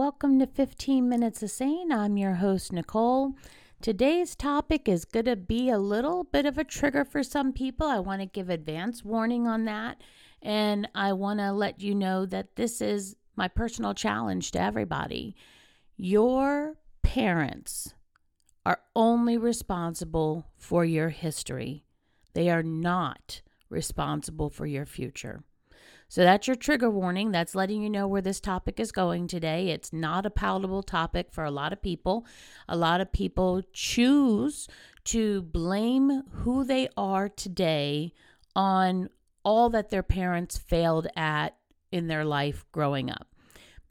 Welcome to 15 Minutes of Sane. I'm your host, Nicole. Today's topic is going to be a little bit of a trigger for some people. I want to give advance warning on that. And I want to let you know that this is my personal challenge to everybody. Your parents are only responsible for your history, they are not responsible for your future. So that's your trigger warning. That's letting you know where this topic is going today. It's not a palatable topic for a lot of people. A lot of people choose to blame who they are today on all that their parents failed at in their life growing up.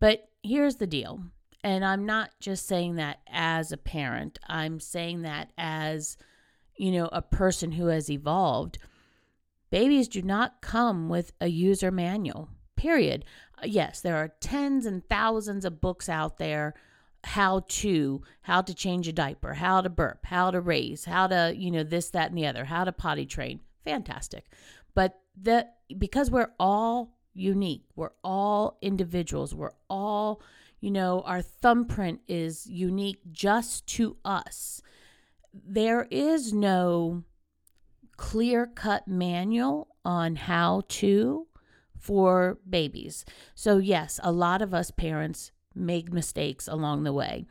But here's the deal. And I'm not just saying that as a parent, I'm saying that as, you know, a person who has evolved. Babies do not come with a user manual, period. Uh, yes, there are tens and thousands of books out there how to how to change a diaper, how to burp, how to raise, how to, you know, this that and the other, how to potty train. Fantastic. But the because we're all unique, we're all individuals, we're all, you know, our thumbprint is unique just to us. There is no clear cut manual on how to for babies. So, yes, a lot of us parents make mistakes along the way.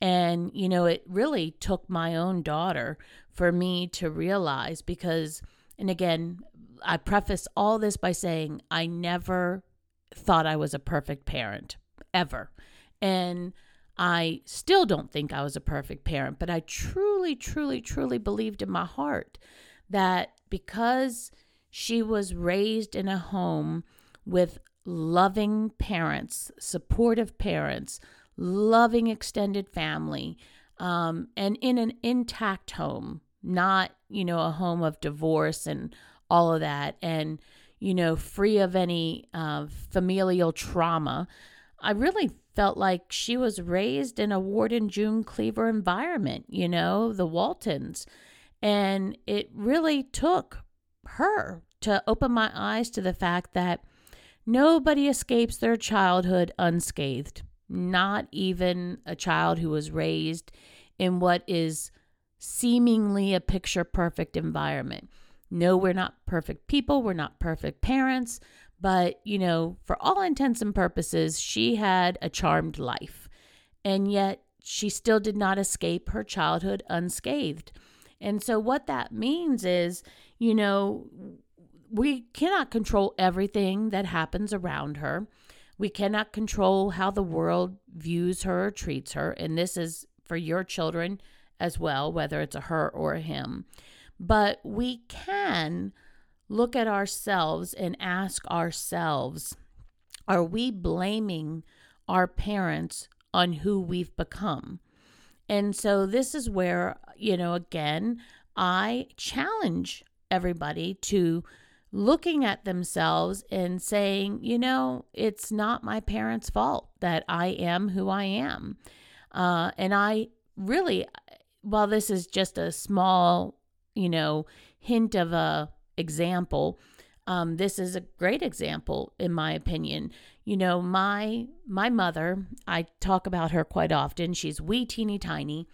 And, you know, it really took my own daughter for me to realize because, and again, I preface all this by saying I never thought I was a perfect parent, ever. And I still don't think I was a perfect parent, but I truly, truly, truly believed in my heart that because she was raised in a home with loving parents, supportive parents, loving extended family, um, and in an intact home, not, you know, a home of divorce and all of that, and, you know, free of any uh, familial trauma. I really felt like she was raised in a Ward and June Cleaver environment, you know, the Waltons. And it really took her to open my eyes to the fact that nobody escapes their childhood unscathed, not even a child who was raised in what is seemingly a picture perfect environment. No, we're not perfect people, we're not perfect parents, but you know, for all intents and purposes, she had a charmed life. And yet, she still did not escape her childhood unscathed. And so, what that means is, you know, we cannot control everything that happens around her. We cannot control how the world views her or treats her. And this is for your children as well, whether it's a her or a him. But we can look at ourselves and ask ourselves are we blaming our parents on who we've become? And so this is where, you know, again, I challenge everybody to looking at themselves and saying, you know, it's not my parents' fault that I am who I am. Uh, and I really, while this is just a small, you know, hint of a example, um, this is a great example, in my opinion. You know, my my mother, I talk about her quite often. She's wee teeny tiny.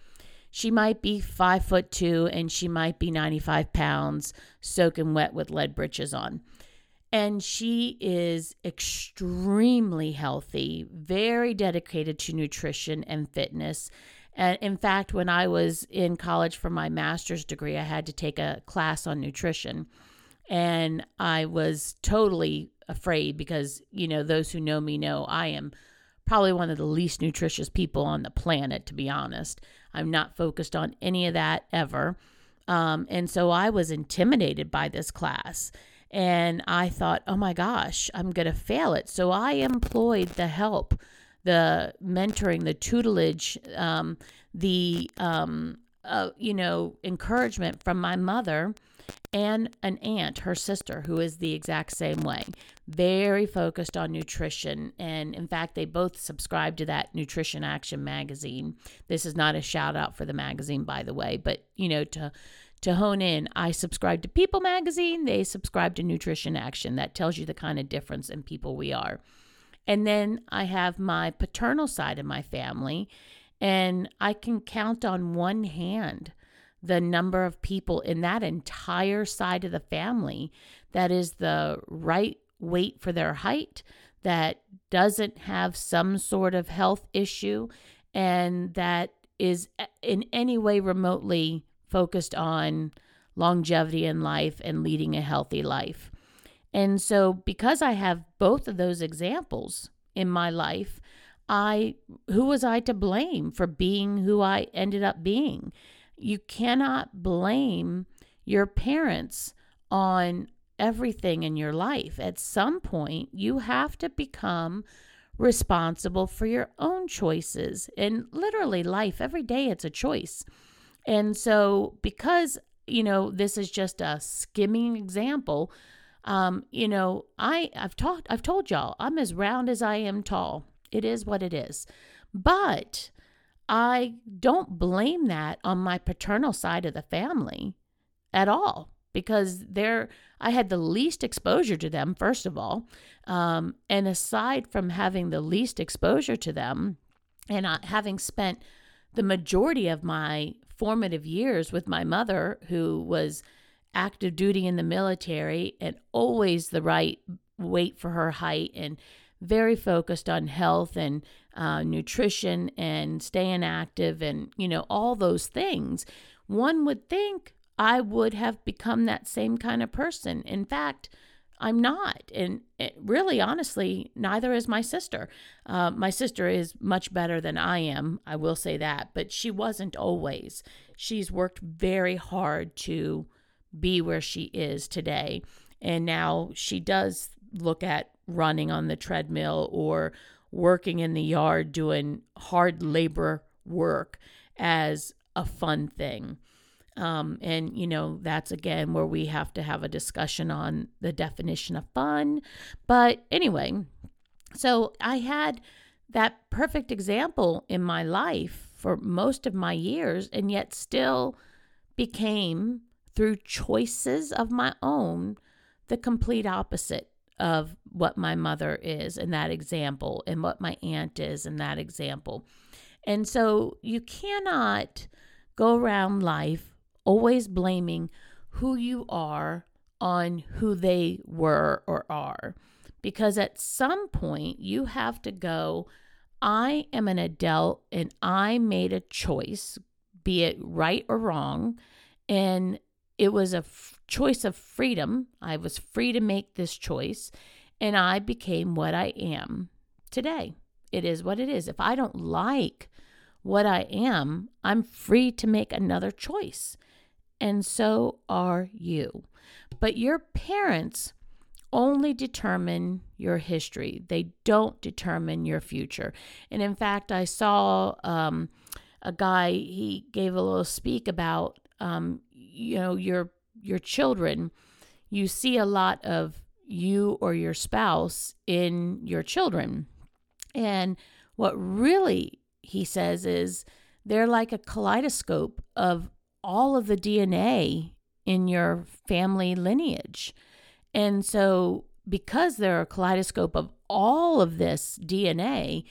She might be five foot two and she might be 95 pounds, soaking wet with lead breeches on. And she is extremely healthy, very dedicated to nutrition and fitness. And in fact, when I was in college for my master's degree, I had to take a class on nutrition. And I was totally afraid because, you know, those who know me know I am probably one of the least nutritious people on the planet, to be honest. I'm not focused on any of that ever. Um, and so I was intimidated by this class. And I thought, oh my gosh, I'm going to fail it. So I employed the help, the mentoring, the tutelage, um, the, um, uh, you know, encouragement from my mother and an aunt, her sister, who is the exact same way. Very focused on nutrition. And in fact, they both subscribe to that Nutrition Action magazine. This is not a shout out for the magazine, by the way, but you know, to to hone in, I subscribe to People magazine, they subscribe to Nutrition Action. That tells you the kind of difference in people we are. And then I have my paternal side of my family, and I can count on one hand the number of people in that entire side of the family that is the right weight for their height, that doesn't have some sort of health issue, and that is in any way remotely focused on longevity in life and leading a healthy life. And so, because I have both of those examples in my life, I who was I to blame for being who I ended up being? You cannot blame your parents on everything in your life. At some point, you have to become responsible for your own choices. And literally, life, every day, it's a choice. And so, because, you know, this is just a skimming example, um, you know, I, I've talked, I've told y'all, I'm as round as I am tall. It is what it is. But I don't blame that on my paternal side of the family at all because they're I had the least exposure to them first of all, um, and aside from having the least exposure to them, and having spent the majority of my formative years with my mother, who was active duty in the military and always the right weight for her height and very focused on health and uh, nutrition and staying active and you know all those things one would think I would have become that same kind of person. In fact, I'm not. And it, really, honestly, neither is my sister. Uh, my sister is much better than I am. I will say that. But she wasn't always. She's worked very hard to be where she is today. And now she does look at running on the treadmill or working in the yard doing hard labor work as a fun thing. Um, and, you know, that's again where we have to have a discussion on the definition of fun. But anyway, so I had that perfect example in my life for most of my years, and yet still became, through choices of my own, the complete opposite of what my mother is in that example and what my aunt is in that example. And so you cannot go around life always blaming who you are on who they were or are. Because at some point, you have to go, I am an adult and I made a choice, be it right or wrong. And it was a f- choice of freedom. I was free to make this choice. And I became what I am today. It is what it is. If I don't like what I am, I'm free to make another choice and so are you. But your parents only determine your history, they don't determine your future. And in fact, I saw um, a guy, he gave a little speak about, um, you know, your your children. You see a lot of you or your spouse in your children. And what really he says is they're like a kaleidoscope of all of the DNA in your family lineage. And so, because they're a kaleidoscope of all of this DNA,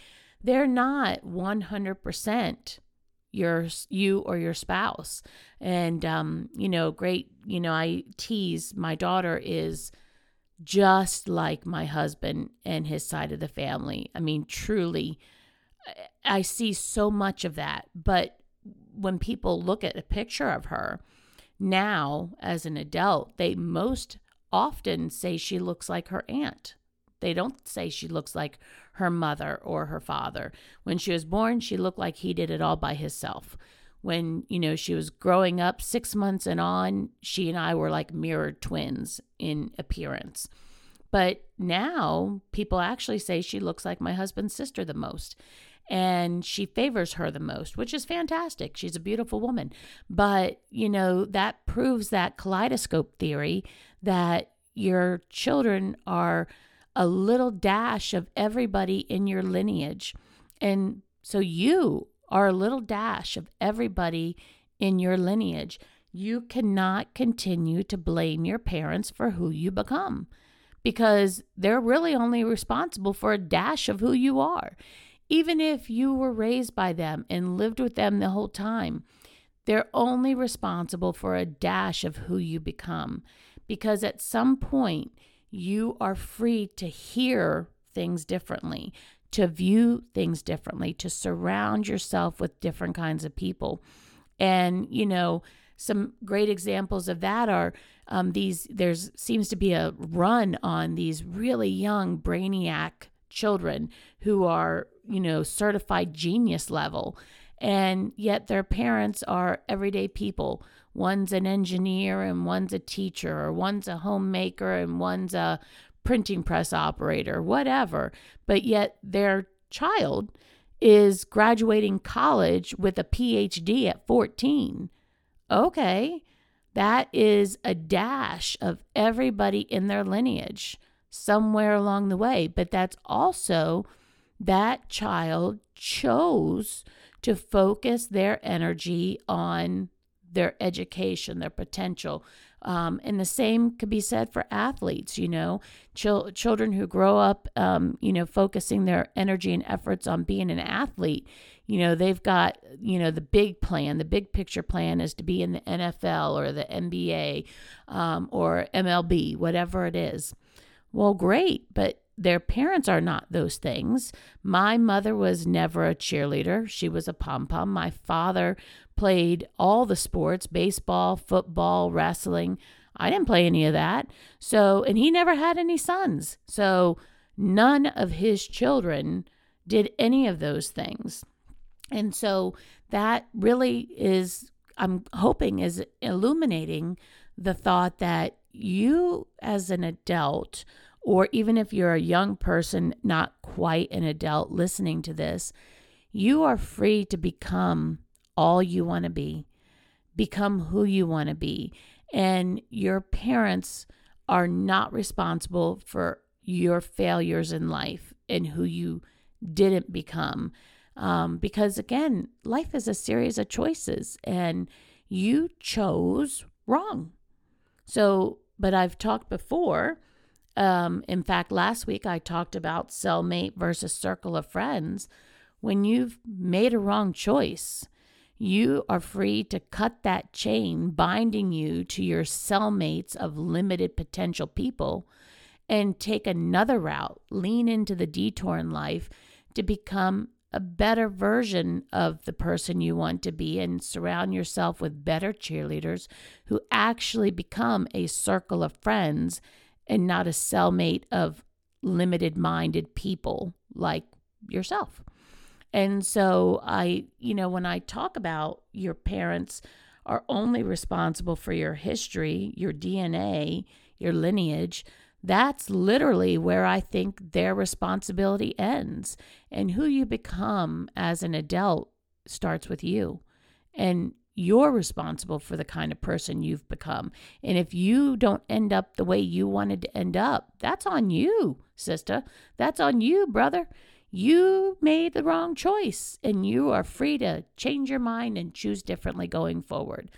they're not 100% your you or your spouse. And um, you know, great, you know, I tease my daughter is just like my husband and his side of the family. I mean, truly I see so much of that. But when people look at a picture of her now as an adult, they most often say she looks like her aunt. They don't say she looks like her mother or her father. When she was born, she looked like he did it all by himself. When, you know, she was growing up 6 months and on, she and I were like mirrored twins in appearance. But now people actually say she looks like my husband's sister the most and she favors her the most, which is fantastic. She's a beautiful woman. But, you know, that proves that kaleidoscope theory that your children are a little dash of everybody in your lineage. And so you are a little dash of everybody in your lineage. You cannot continue to blame your parents for who you become because they're really only responsible for a dash of who you are. Even if you were raised by them and lived with them the whole time, they're only responsible for a dash of who you become. Because at some point, you are free to hear things differently, to view things differently, to surround yourself with different kinds of people. And, you know, some great examples of that are um, these there's seems to be a run on these really young brainiac children who are you know certified genius level and yet their parents are everyday people. One's an engineer and one's a teacher or one's a homemaker and one's a printing press operator whatever. But yet their child is graduating college with a phd at 14 okay that is a dash of everybody in their lineage somewhere along the way. But that's also that child chose to focus their energy on their education, their potential, um, and the same could be said for athletes, you know, Chil- children who grow up, um, you know, focusing their energy and efforts on being an athlete. You know, they've got, you know, the big plan, the big picture plan is to be in the NFL or the NBA um, or MLB, whatever it is. Well, great, but their parents are not those things. My mother was never a cheerleader. She was a pom pom. My father played all the sports baseball, football, wrestling. I didn't play any of that. So, and he never had any sons. So, none of his children did any of those things. And so, that really is, I'm hoping, is illuminating the thought that you as an adult, or even if you're a young person, not quite an adult listening to this, you are free to become all you want to be, become who you want to be. And your parents are not responsible for your failures in life and who you didn't become. Um, because again, life is a series of choices and you chose wrong. So, but I've talked before. Um, in fact, last week I talked about cellmate versus circle of friends. When you've made a wrong choice, you are free to cut that chain binding you to your cellmates of limited potential people and take another route, lean into the detour in life to become a better version of the person you want to be and surround yourself with better cheerleaders who actually become a circle of friends and not a cellmate of limited minded people like yourself. And so I, you know, when I talk about your parents are only responsible for your history, your DNA, your lineage, that's literally where I think their responsibility ends. And who you become as an adult starts with you. And you're responsible for the kind of person you've become. And if you don't end up the way you wanted to end up, that's on you, sister. That's on you, brother you made the wrong choice and you are free to change your mind and choose differently going forward.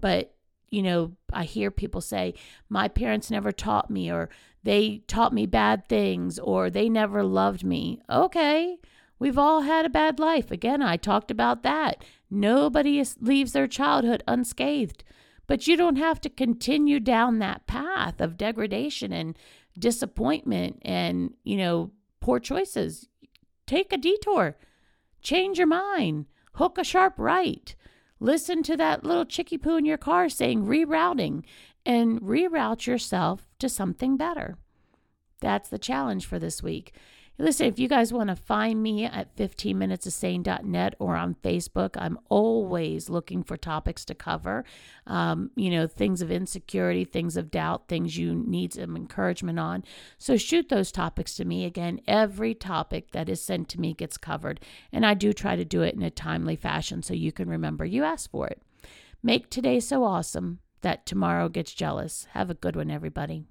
But, you know, I hear people say, my parents never taught me, or they taught me bad things, or they never loved me. Okay, we've all had a bad life. Again, I talked about that. Nobody leaves their childhood unscathed. But you don't have to continue down that path of degradation and disappointment and, you know, poor choices Take a detour. Change your mind. Hook a sharp right. Listen to that little chickie poo in your car saying rerouting and reroute yourself to something better. That's the challenge for this week. Listen, if you guys want to find me at 15minutesofsane.net or on Facebook, I'm always looking for topics to cover. Um, you know, things of insecurity, things of doubt, things you need some encouragement on. So shoot those topics to me. Again, every topic that is sent to me gets covered. And I do try to do it in a timely fashion so you can remember you asked for it. Make today so awesome that tomorrow gets jealous. Have a good one, everybody.